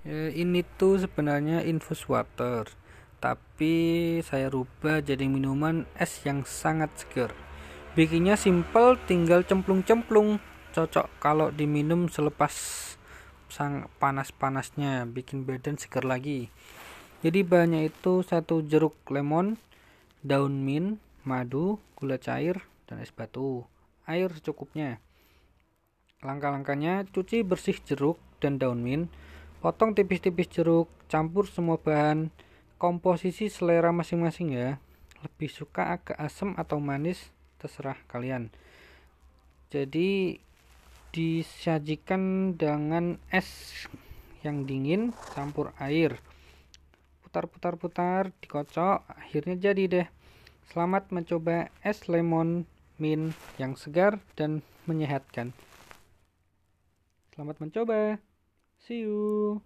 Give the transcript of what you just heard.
Ya, ini tuh sebenarnya infus water, tapi saya rubah jadi minuman es yang sangat segar. Bikinnya simple, tinggal cemplung-cemplung. Cocok kalau diminum selepas sang panas-panasnya, bikin badan segar lagi. Jadi bahannya itu satu jeruk lemon, daun mint, madu, gula cair, dan es batu. Air secukupnya. Langkah-langkahnya cuci bersih jeruk dan daun mint Potong tipis-tipis jeruk, campur semua bahan. Komposisi selera masing-masing ya. Lebih suka agak asam atau manis, terserah kalian. Jadi disajikan dengan es yang dingin campur air. Putar-putar-putar, dikocok, akhirnya jadi deh. Selamat mencoba es lemon mint yang segar dan menyehatkan. Selamat mencoba. See you.